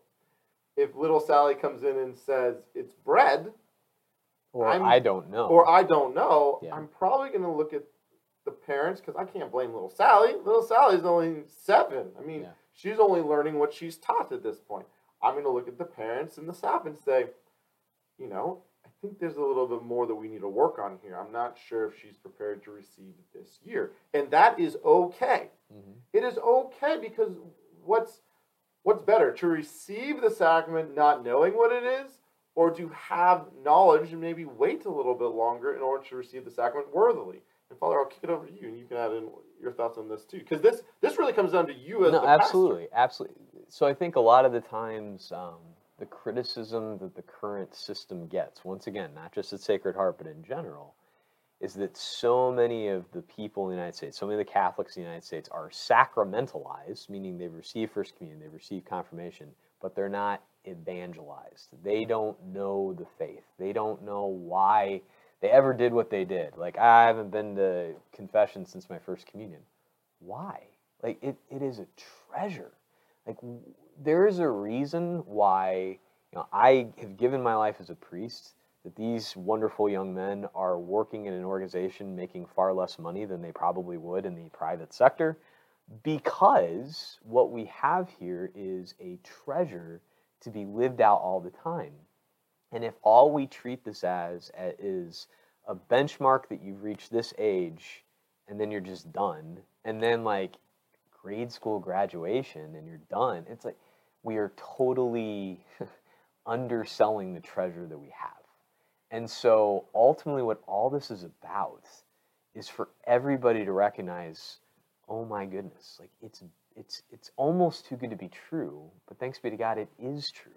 if little Sally comes in and says it's bread, or I'm, I do not know, or I don't know, yeah. I'm probably going to look at the parents because I can't blame little Sally. Little Sally's only seven. I mean, yeah. she's only learning what she's taught at this point. I'm going to look at the parents and the sap and say, you know, I think there's a little bit more that we need to work on here. I'm not sure if she's prepared to receive this year. And that is okay. Mm-hmm. It is okay because what's What's better, to receive the sacrament not knowing what it is, or to have knowledge and maybe wait a little bit longer in order to receive the sacrament worthily? And Father, I'll kick it over to you, and you can add in your thoughts on this too, because this this really comes down to you as no, absolutely, pastor. absolutely. So I think a lot of the times um, the criticism that the current system gets, once again, not just at Sacred Heart, but in general, is that so many of the people in the United States, so many of the Catholics in the United States are sacramentalized, meaning they've received First Communion, they've received confirmation, but they're not evangelized. They don't know the faith. They don't know why they ever did what they did. Like, I haven't been to confession since my First Communion. Why? Like, it, it is a treasure. Like, there is a reason why you know, I have given my life as a priest that these wonderful young men are working in an organization making far less money than they probably would in the private sector because what we have here is a treasure to be lived out all the time. And if all we treat this as eh, is a benchmark that you've reached this age and then you're just done, and then like grade school graduation and you're done, it's like we are totally underselling the treasure that we have. And so ultimately, what all this is about is for everybody to recognize, oh my goodness, like it's it's it's almost too good to be true, but thanks be to God, it is true.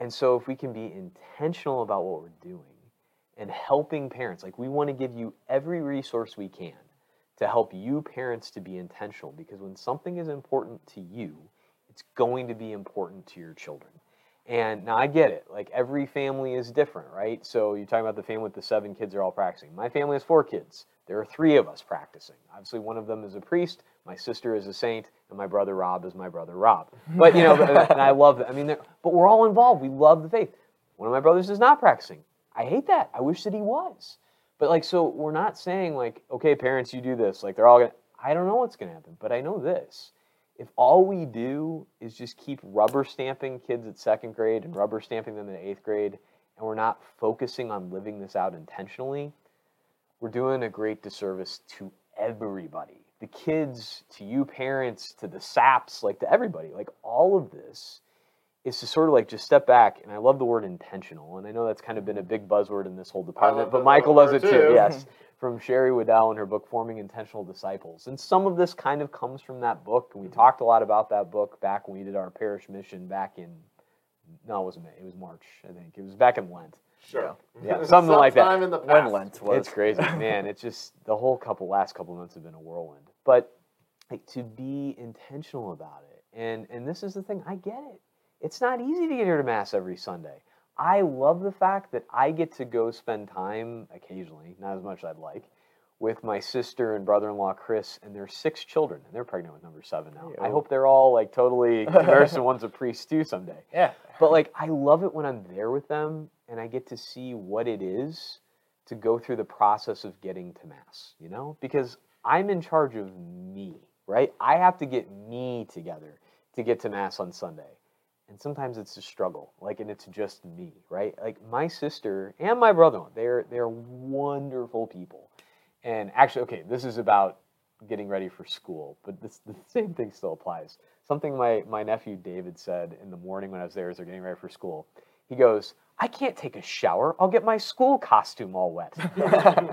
And so if we can be intentional about what we're doing and helping parents, like we want to give you every resource we can to help you parents to be intentional because when something is important to you, it's going to be important to your children. And now I get it. Like every family is different, right? So you're talking about the family with the seven kids are all practicing. My family has four kids. There are three of us practicing. Obviously, one of them is a priest. My sister is a saint, and my brother Rob is my brother Rob. But you know, and I love. That. I mean, but we're all involved. We love the faith. One of my brothers is not practicing. I hate that. I wish that he was. But like, so we're not saying like, okay, parents, you do this. Like, they're all gonna. I don't know what's gonna happen, but I know this if all we do is just keep rubber stamping kids at second grade and rubber stamping them in eighth grade, and we're not focusing on living this out intentionally, we're doing a great disservice to everybody. The kids, to you parents, to the SAPs, like to everybody. Like all of this is to sort of like just step back. And I love the word intentional. And I know that's kind of been a big buzzword in this whole department, but Michael does it too. too. Yes. from Sherry Weddell in her book Forming Intentional Disciples. And some of this kind of comes from that book. And we mm-hmm. talked a lot about that book back when we did our parish mission back in no, it wasn't May. It was March, I think. It was back in Lent. Sure. Yeah, yeah something like that. In the past. When Lent was. It's crazy, man. It's just the whole couple last couple months have been a whirlwind. But like to be intentional about it, and and this is the thing. I get it. It's not easy to get here to mass every Sunday. I love the fact that I get to go spend time occasionally, not as much as I'd like, with my sister and brother-in-law Chris and their six children, and they're pregnant with number seven now. I hope they're all like totally converse and one's a priest too someday. Yeah. But like, I love it when I'm there with them and I get to see what it is to go through the process of getting to mass. You know, because I'm in charge of me, right? I have to get me together to get to mass on Sunday. And sometimes it's a struggle like and it's just me right? Like my sister and my brother they're they're wonderful people. And actually okay this is about getting ready for school but this the same thing still applies. Something my my nephew david said in the morning when i was there as they're getting ready for school. He goes i can't take a shower i'll get my school costume all wet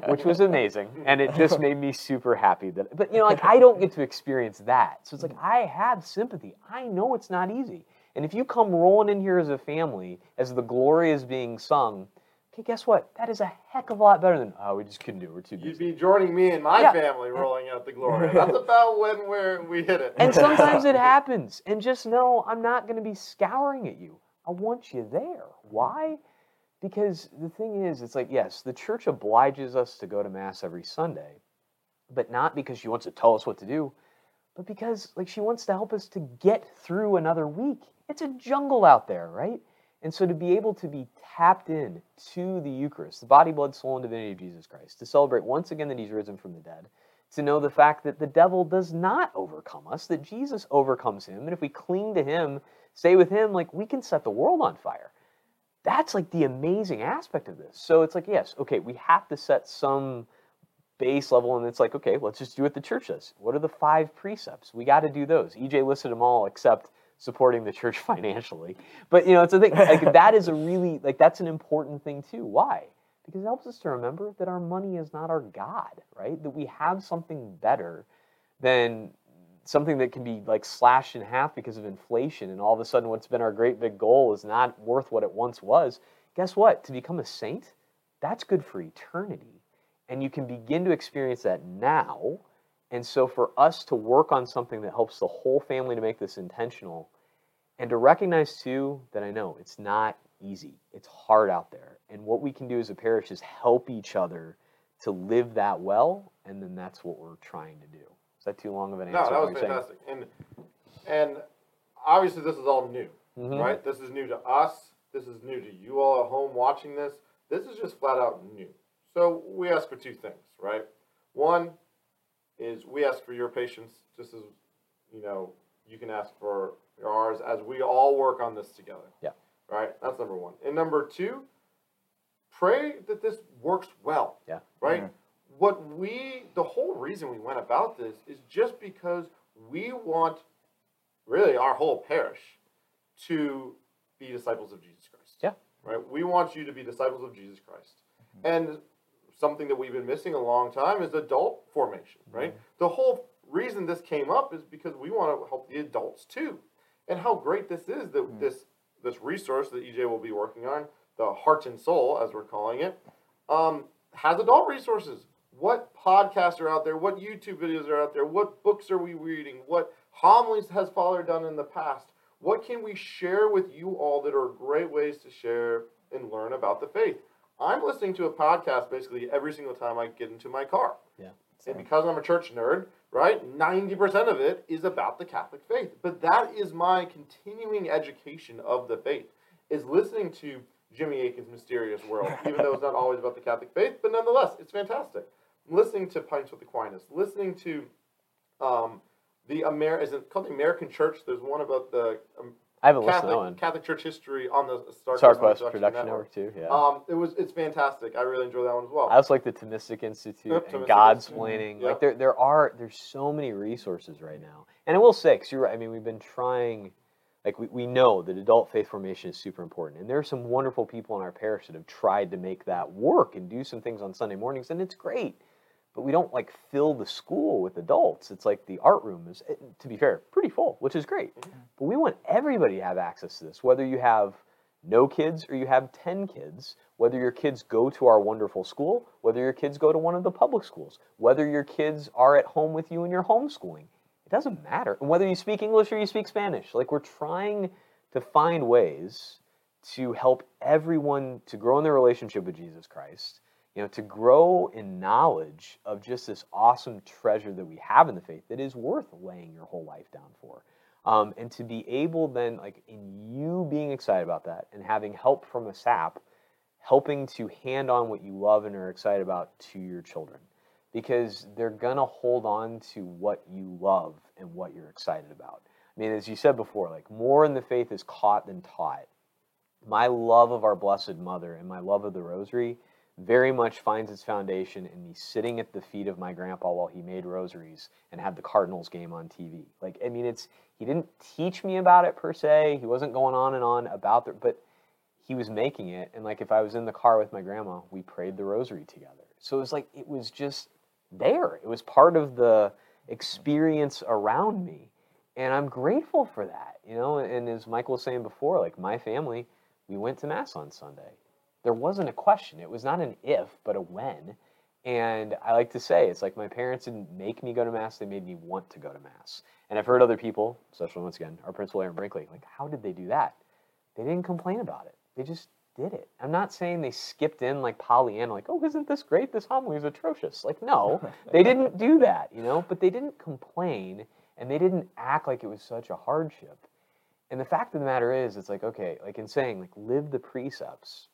which was amazing and it just made me super happy that but you know like i don't get to experience that so it's like i have sympathy i know it's not easy and if you come rolling in here as a family, as the glory is being sung, okay, guess what? That is a heck of a lot better than, oh, we just couldn't do it. We're too busy. You'd be joining me and my yeah. family rolling out the glory. That's about when we're, we hit it. And sometimes it happens. And just know I'm not going to be scouring at you. I want you there. Hmm. Why? Because the thing is, it's like, yes, the church obliges us to go to Mass every Sunday, but not because she wants to tell us what to do, but because like she wants to help us to get through another week it's a jungle out there, right? And so to be able to be tapped in to the Eucharist, the body, blood, soul, and divinity of Jesus Christ, to celebrate once again that he's risen from the dead, to know the fact that the devil does not overcome us, that Jesus overcomes him, and if we cling to him, stay with him, like we can set the world on fire. That's like the amazing aspect of this. So it's like, yes, okay, we have to set some base level, and it's like, okay, let's just do what the church does. What are the five precepts? We got to do those. EJ listed them all except supporting the church financially. But you know, it's a thing like that is a really like that's an important thing too. Why? Because it helps us to remember that our money is not our God, right? That we have something better than something that can be like slashed in half because of inflation and all of a sudden what's been our great big goal is not worth what it once was. Guess what? To become a saint, that's good for eternity. And you can begin to experience that now. And so for us to work on something that helps the whole family to make this intentional and to recognize too that I know it's not easy. It's hard out there. And what we can do as a parish is help each other to live that well, and then that's what we're trying to do. Is that too long of an answer? No, answer? that what was you're saying? fantastic. And and obviously this is all new, Mhm. right? This is new to us. This is new to you all at home watching this. This is just flat out new. So we ask for two things, right? One is we ask for your patience, just as you know you can ask for ours as we all work on this together. Yeah. Right. That's number one. And number two, pray that this works well. Yeah. Right. Mhm. What we the whole reason we went about this is just because we want really our whole parish to be disciples of Jesus Christ. Yeah. Right? We want you to be disciples of Jesus Christ. Mm-hmm. And something that we've been missing a long time is adult formation, mm-hmm. right? The whole reason this came up is because we want to help the adults too. And how great this is that mm. this this resource that EJ will be working on, the Heart and Soul, as we're calling it, um, has adult resources. What podcasts are out there? What YouTube videos are out there? What books are we reading? What homilies has Father done in the past? What can we share with you all that are great ways to share and learn about the faith? I'm listening to a podcast basically every single time I get into my car. Yeah. And because I'm a church nerd, right, 90% of it is about the Catholic faith. But that is my continuing education of the faith, is listening to Jimmy Akin's Mysterious World, even though it's not always about the Catholic faith, but nonetheless, it's fantastic. Listening to Pints with Aquinas, listening to um, the Amer is it called the American Church? There's one about the um, I haven't listened to Catholic, one. Catholic Church history on the Star, Star Quest Quest Production Network, too. Yeah. Um, it was it's fantastic. I really enjoy that one as well. I also like the Thomistic Institute Yep, and God's. Planning. Yep. Like there, there are there's so many resources right now. And I will say, because you're right. I mean, we've been trying. Like we, we know that adult faith formation is super important, and there are some wonderful people in our parish that have tried to make that work and do some things on Sunday mornings, and it's great. But we don't like fill the school with adults. It's like the art room is, eh, to be fair, pretty full, which is great. But we want everybody to have access to this, whether you have no kids or you have 10 kids, whether your kids go to our wonderful school, whether your kids go to one of the public schools, whether your kids are at home with you and you're homeschooling. It doesn't matter. And whether you speak English or you speak Spanish, like we're trying to find ways to help everyone to grow in their relationship with Jesus Christ, you know, to grow in knowledge of just this awesome treasure that we have in the faith that is worth laying your whole life down for. Um, and to be able then, like in you being excited about that and having help from a SAP, helping to hand on what you love and are excited about to your children. Because they're going to hold on to what you love and what you're excited about. I mean, as you said before, like more in the faith is caught than taught. My love of our Blessed Mother and my love of the Rosary very much finds its foundation in me sitting at the feet of my grandpa while he made rosaries and had the Cardinals game on TV. Like, I mean, it's he didn't teach me about it per se. He wasn't going on and on about it, but he was making it. And like, if I was in the car with my grandma, we prayed the rosary together. So it was like it was just there. It was part of the experience around me, and I'm grateful for that. You know, and as Michael was saying before, like my family, we went to mass on Sunday there wasn't a question. It was not an if, but a when. And I like to say, it's like my parents didn't make me go to Mass, they made me want to go to Mass. And I've heard other people, especially once again, our principal Aaron Brinkley, like, how did they do that? They didn't complain about it. They just did it. I'm not saying they skipped in like Pollyanna, like, oh, isn't this great? This homily is atrocious. Like, no, they didn't do that, you know, but they didn't complain and they didn't act like it was such a hardship. And the fact of the matter is, it's like, okay, like in saying, like, live the precepts,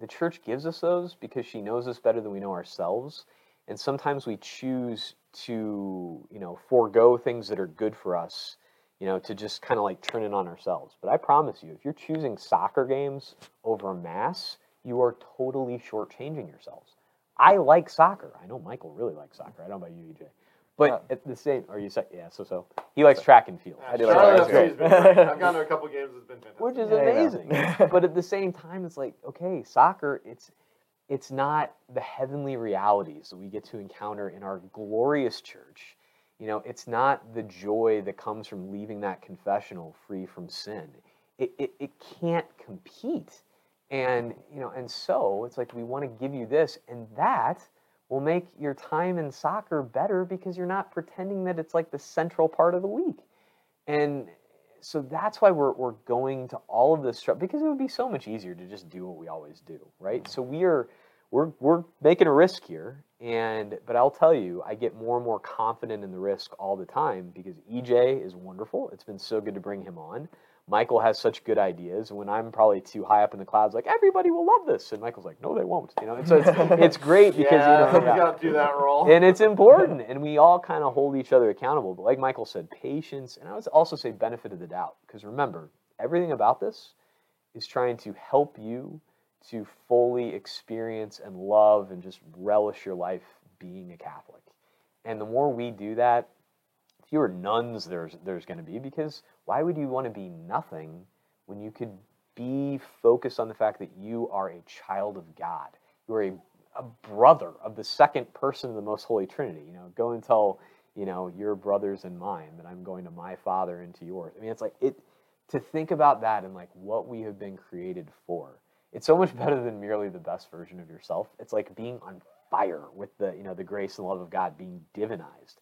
the church gives us those because she knows us better than we know ourselves. And sometimes we choose to you know forego things that are good for us you know to just kind of like turn it on ourselves. But i promise you if you're choosing soccer games over mass you are totally shortchanging yourselves. I like soccer. I know michael really likes soccer. I don't know about you ej but Uh, at the same are you say yeah so so he likes track and field I do like Charlotte that. FC has been great. I've gone to a couple games. It's been fantastic. which is Yeah, I know. amazing. but at the same time, it's like okay, soccer. It's it's not the heavenly realities that we get to encounter in our glorious church. You know, it's not the joy that comes from leaving that confessional free from sin. It, it, it can't compete. And you know, and so it's like we want to give you this, and that will make your time in soccer better because you're not pretending that it's like the central part of the week. And so that's why we're, we're going to all of this stuff because it would be so much easier to just do what we always do, right? Mm-hmm. So we are we're we're making a risk here, and but I'll tell you, I get more and more confident in the risk all the time because EJ is wonderful. It's been so good to bring him on. Michael has such good ideas. When I'm probably too high up in the clouds, like everybody will love this, and Michael's like, no, they won't. You know, and so it's, it's great because yeah, you know, you got to do that role. and it's important, and we all kind of hold each other accountable. But like Michael said, patience, and I would also say benefit of the doubt, because remember, everything about this is trying to help you to fully experience and love and just relish your life being a Catholic. And the more we do that, fewer nones there's there's going to be because why would you want to be nothing when you could be focused on the fact that you are a child of God. You are a, a brother of the second person of the most holy Trinity. You know, go and tell, you know, your brothers and mine that I'm going to my Father and to yours. I mean, it's like it to think about that and like what we have been created for. It's so much better than merely the best version of yourself. It's like being on fire with the, you know, the grace and love of God being divinized.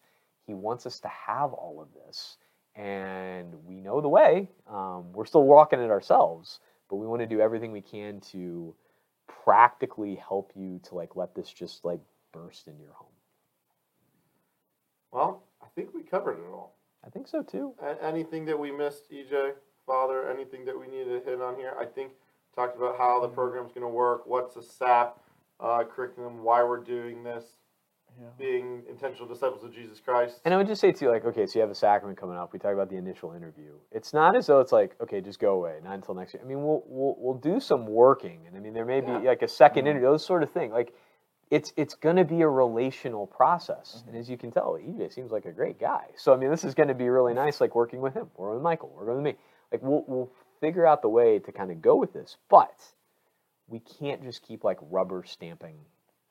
He wants us to have all of this and we know the way. Um, we're still walking it ourselves, but we want to do everything we can to practically help you to like let this just like burst into your home. Well, I think we covered it all. I think so too. A- anything that we missed, EJ, Father? Anything that we need to hit on here? I think talked about how the program's going to work, what's a SAP uh, curriculum, why we're doing this, Yeah. being intentional disciples of Jesus Christ. And I would just say too, like, okay, so you have a sacrament coming up. We talk about the initial interview. It's not as though it's like, okay, just go away, not until next year. I mean, we'll we'll, we'll do some working, and I mean, there may be like a 2nd mm-hmm. interview, those sort of thing. Like, it's it's going to be a relational process, mm-hmm. and as you can tell, EJ seems like a great guy. So I mean, this is going to be really mm-hmm. nice, like working with him, or with Michael, or with me. Like, we'll we'll figure out the way to kind of go with this, but we can't just keep like rubber stamping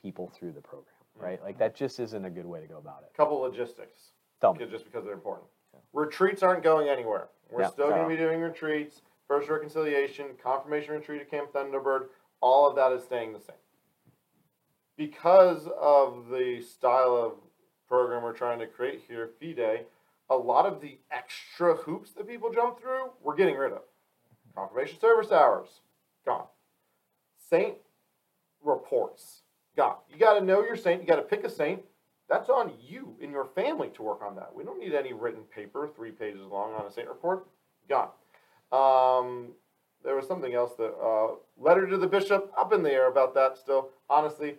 people through the program, Mm-hmm. right? Like that just isn't a good way to go about it. couple logistics. Tell me. just because they're important. Retreats aren't going anywhere. We're Yeah. still going to be doing retreats, First Reconciliation, Confirmation Retreat at Camp Thunderbird. All of that is staying the same. Because of the style of program we're trying to create here, FIDE, a lot of the extra hoops that people jump through, we're getting rid of. Mm-hmm. Confirmation service hours, gone. Saint reports, gone. You got to know your saint. You got to pick a saint. That's on you and your family to work on that. We don't need any written paper, three pages long, on a saint report. Gone. Um, there was something else that uh, letter to the bishop. Up in the air about that still. Honestly,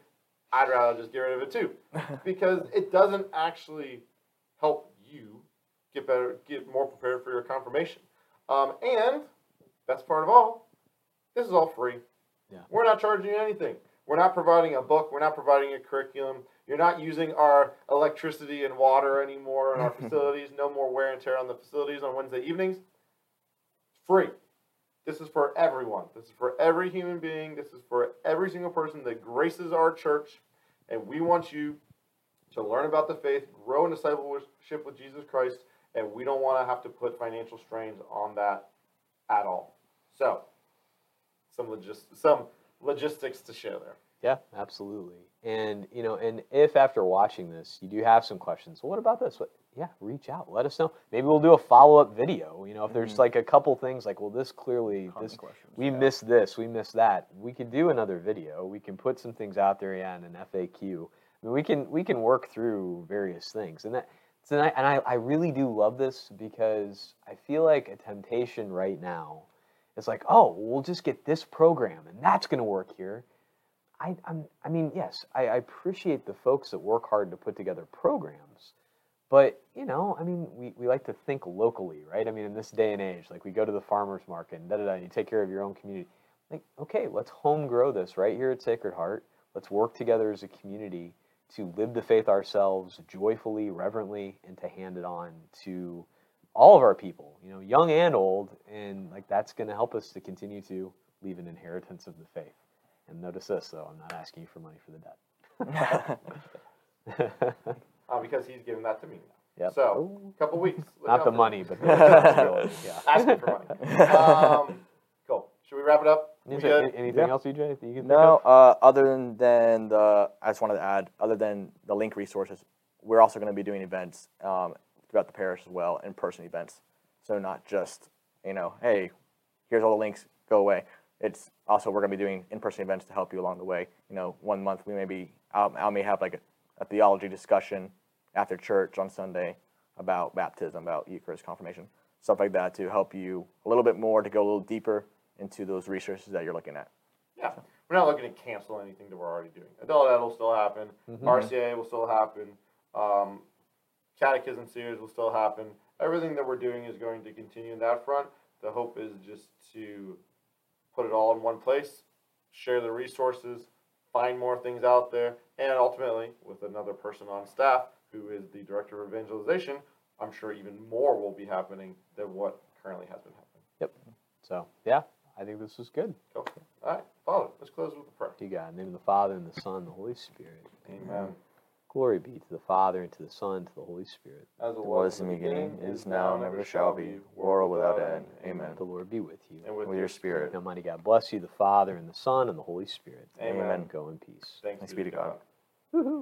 I'd rather just get rid of it too, because it doesn't actually help you get better, get more prepared for your confirmation. Um, and that's part of all. This is all free. Yeah. We're not charging you anything. We're not providing a book. We're not providing a curriculum. You're not using our electricity and water anymore in our facilities. No more wear and tear on the facilities on Wednesday evenings. Free. This is for everyone. This is for every human being. This is for every single person that graces our church. And we want you to learn about the faith, grow in discipleship with Jesus Christ, and we don't want to have to put financial strains on that at all. So, some logis- some logistics to share there. Yeah, absolutely. And you know, and if after watching this you do have some questions, well, what about this? What? Yeah, reach out. Let us know. Maybe we'll do a follow up video. You know, if there's mm-hmm. like a couple things like, well, this clearly Common this we yeah. missed this, we missed that. We could do another video. We can put some things out there, yeah, in an FAQ. I mean, we can we can work through various things, and that and I, and I, I really do love this because I feel like a temptation right now is like, oh, we'll just get this program and that's going to work here. I, I'm, I mean, yes, I, I appreciate the folks that work hard to put together programs, but you know, I mean, we, we like to think locally, right? I mean, in this day and age, like we go to the farmers market and da da da, you take care of your own community. Like, okay, let's home grow this right here at Sacred Heart. Let's work together as a community to live the faith ourselves joyfully, reverently, and to hand it on to all of our people, you know, young and old, and like that's going to help us to continue to leave an inheritance of the faith. And notice this, though, I'm not asking you for money for the debt. Uh, because he's giving that to me now. Yep. So, a couple weeks. Not the for money, but the responsibility. Yeah. asking for money. Um, cool. Should we wrap it up? Is We there good? a- anything Yeah. else, EJ, that you can think No, uh, other than, than the, I just wanted to add, other than the link resources, we're also going to be doing events um, throughout the parish as well, in person events. So not just, you know, hey, here's all the links, go away. It's also we're going to be doing in person events to help you along the way. You know, one month we may be, I'll, I may have like a, a theology discussion after church on Sunday about baptism, about Eucharist, confirmation, stuff like that to help you a little bit more to go a little deeper into those resources that you're looking at. Yeah, we're not looking to cancel anything that we're already doing. Adult Ed will still happen. Mm-hmm. RCIA will still happen. Um, Catechism series will still happen. Everything that we're doing is going to continue in that front. The hope is just to put it all in one place, share the resources, find more things out there, and ultimately, with another person on staff who is the director of evangelization, I'm sure even more will be happening than what currently has been happening. Yep. So, yeah, I think this was good. Cool. All right, Father, let's close with a prayer. To God, in the name of the Father, and the Son, and the Holy Spirit. Amen. Glory be to the Father, and to the Son, and to the Holy Spirit. As it was in the beginning, is now, and ever shall be, world without end. Amen. The Lord be with you. And with, With your spirit. Almighty God bless you, the Father, and the Son, and the Holy Spirit. Amen. Amen. Go in peace. Thanks, Thanks be to God. Woohoo.